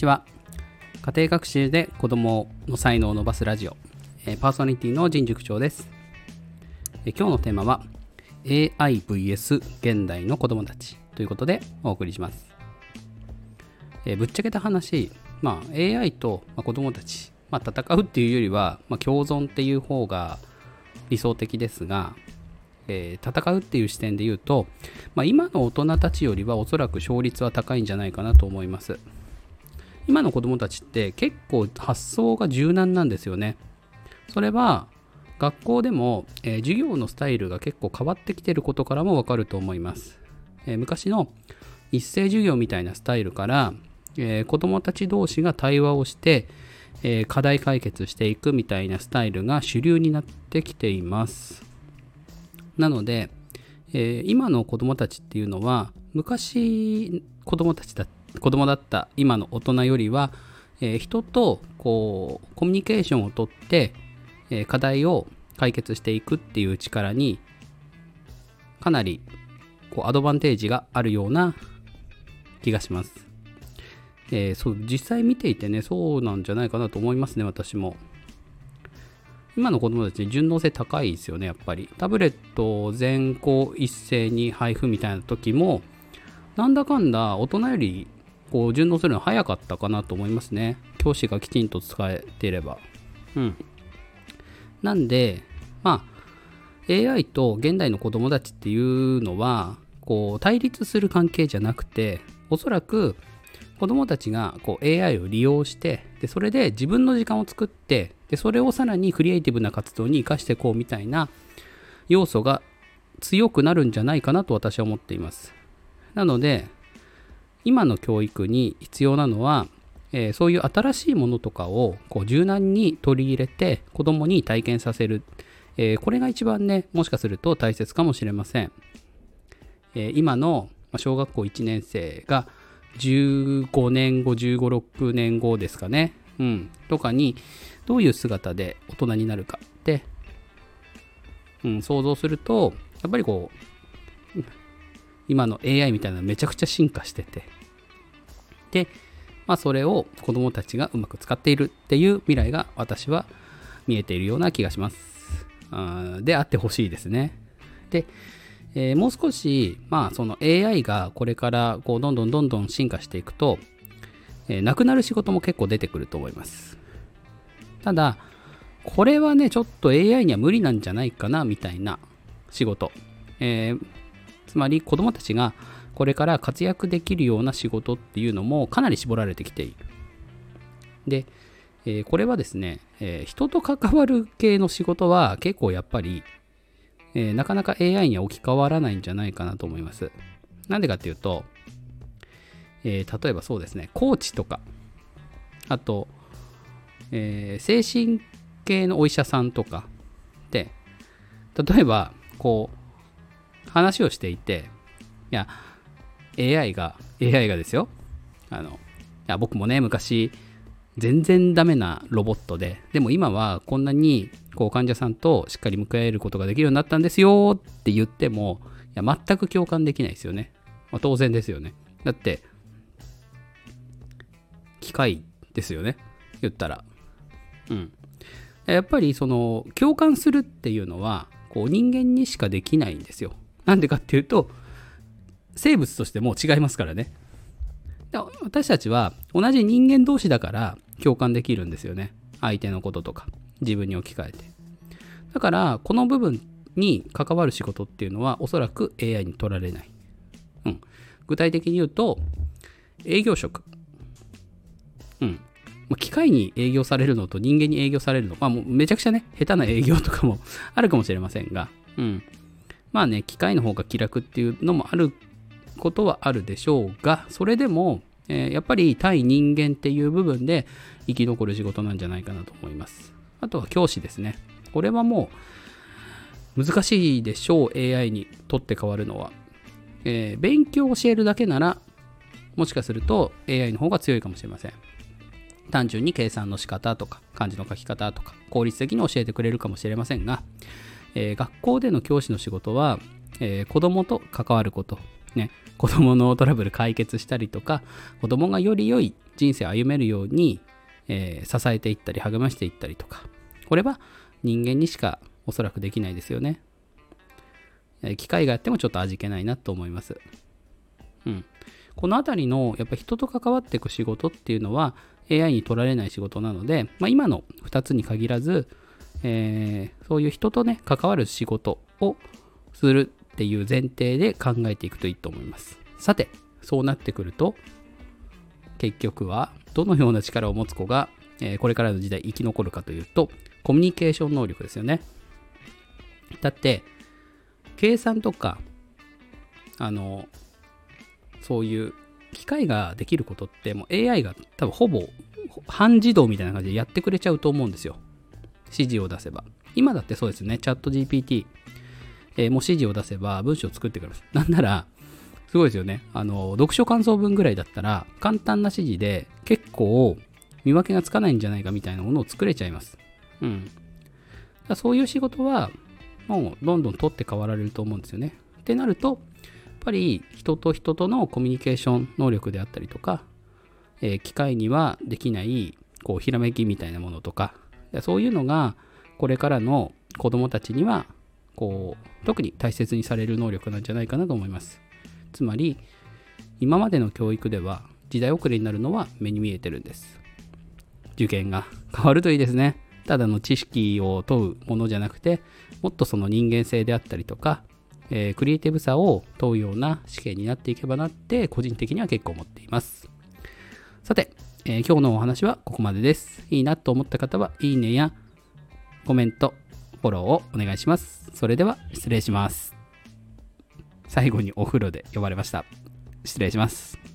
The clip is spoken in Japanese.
ちは。家庭学習で子供の才能を伸ばすラジオ。パーソナリティの陣塾長です。今日のテーマは AIVS 現代の子供たちということでお送りします。ぶっちゃけた話、まあ、AI とまあ子供たち、まあ、戦うっていうよりは、まあ、共存っていう方が理想的ですが、え戦うっていう視点で言うと、まあ、今の大人たちよりはおそらく勝率は高いんじゃないかなと思います。今の子供たちって結構発想が柔軟なんですよね。それは学校でも、えー授業のスタイルが結構変わってきてることからもわかると思います、えー昔の一斉授業みたいなスタイルから、えー子供たち同士が対話をして、えー課題解決していくみたいなスタイルが主流になってきています。なので、えー今の子供たちっていうのは昔子供たちだっ子供だった今の大人よりは、えー人とこうコミュニケーションをとって、えー課題を解決していくっていう力にかなりこうアドバンテージがあるような気がします。えーそう実際見ていてねそうなんじゃないかなと思いますね私も。今の子供たち順応性高いですよねやっぱりタブレットを全校一斉に配布みたいな時もなんだかんだ大人よりこう順応するの早かったかなと思いますね。教師がきちんと使えていれば。うん。なんでまあ AI と現代の子供たちっていうのはこう対立する関係じゃなくておそらく子供たちがこう AI を利用してでそれで自分の時間を作ってでそれをさらにクリエイティブな活動に生かしていこうみたいな要素が強くなるんじゃないかなと私は思っています。なので今の教育に必要なのは、えーそういう新しいものとかをこう柔軟に取り入れて子供に体験させる、えーこれが一番ねもしかすると大切かもしれません、えー今の小学校1年生が15年後15、6年後ですかね、うん、とかにどういう姿で大人になるかって、うん、想像するとやっぱりこう今の AI みたいなのめちゃくちゃ進化しててで、まあ、それを子供たちがうまく使っているっていう未来が私は見えているような気がしますあであってほしいですねでえーもう少し、まあ、その AI がこれからこうどんどんどんどん進化していくと、えーなくなる仕事も結構出てくると思います。ただ、これはね、ちょっと AI には無理なんじゃないかな、みたいな仕事。えーつまり子供たちがこれから活躍できるような仕事っていうのもかなり絞られてきている。で、えーこれはですね、えー人と関わる系の仕事は結構やっぱりえーなかなか AI には置き換わらないんじゃないかなと思います。なんでかっていうと、え例えばそうですね、コーチとか、あと、え精神系のお医者さんとかで、例えば、こう、話をしていて、いや、AI が、AI がですよ、あの、いや僕もね、昔、全然ダメなロボットで、でも今はこんなにこう患者さんとしっかり向かえることができるようになったんですよって言っても、いや全く共感できないですよね。まあ、当然ですよね。だって、機械ですよね。言ったら。うん。やっぱりその共感するっていうのはこう人間にしかできないんですよ。なんでかっていうと生物としても違いますからね。私たちは同じ人間同士だから共感できるんですよね。相手のこととか自分に置き換えて。だからこの部分に関わる仕事っていうのはおそらく AI に取られない。うん、具体的に言うと営業職。うん。ま機械に営業されるのと人間に営業されるの、まあもうめちゃくちゃね、下手な営業とかもあるかもしれませんが、うん。まあね、機械の方が気楽っていうのもあることはあるでしょうが、それでも、えーやっぱり対人間っていう部分で生き残る仕事なんじゃないかなと思います。あとは教師ですね。これはもう難しいでしょう、AI にとって変わるのは。えー勉強を教えるだけなら、もしかすると AI の方が強いかもしれません。単純に計算の仕方とか漢字の書き方とか効率的に教えてくれるかもしれませんが、えー学校での教師の仕事は、えー子供と関わること、ね、子供のトラブル解決したりとか子供がより良い人生を歩めるように、えー支えていったり励ましていったりとか。これは人間にしかおそらくできないですよね、え機械がやってもちょっと味気ないなと思います。うん。この辺りのやっぱ人と関わっていく仕事っていうのは AI に取られない仕事なので、まあ、今の2つに限らず、えーそういう人とね関わる仕事をするっていう前提で考えていくといいと思います。さてそうなってくると結局はどのような力を持つ子が、えーこれからの時代生き残るかというとコミュニケーション能力ですよね。だって計算とかあのそういう機械ができることってもう AI が多分ほぼ半自動みたいな感じでやってくれちゃうと思うんですよ。指示を出せば。今だってそうですよね。チャット GPT、えーもう指示を出せば文章を作ってくれます。なんならすごいですよね。あの読書感想文ぐらいだったら簡単な指示で結構見分けがつかないんじゃないかみたいなものを作れちゃいます。うん。だそういう仕事はもうどんどん取って代わられると思うんですよね。ってなるとやっぱり人と人とのコミュニケーション能力であったりとか、えー機械にはできないこうひらめきみたいなものとかそういうのがこれからの子供たちにはこう特に大切にされる能力なんじゃないかなと思います。つまり今までの教育では時代遅れになるのは目に見えてるんです。受験が変わるといいですね。ただの知識を問うものじゃなくてもっとその人間性であったりとか、えークリエイティブさを問うような試験になっていけばなって個人的には結構思っています。さて、えー今日のお話はここまでです。いいなと思った方はいいねやコメントフォローをお願いします。それでは失礼します。最後にお風呂で呼ばれました。失礼します。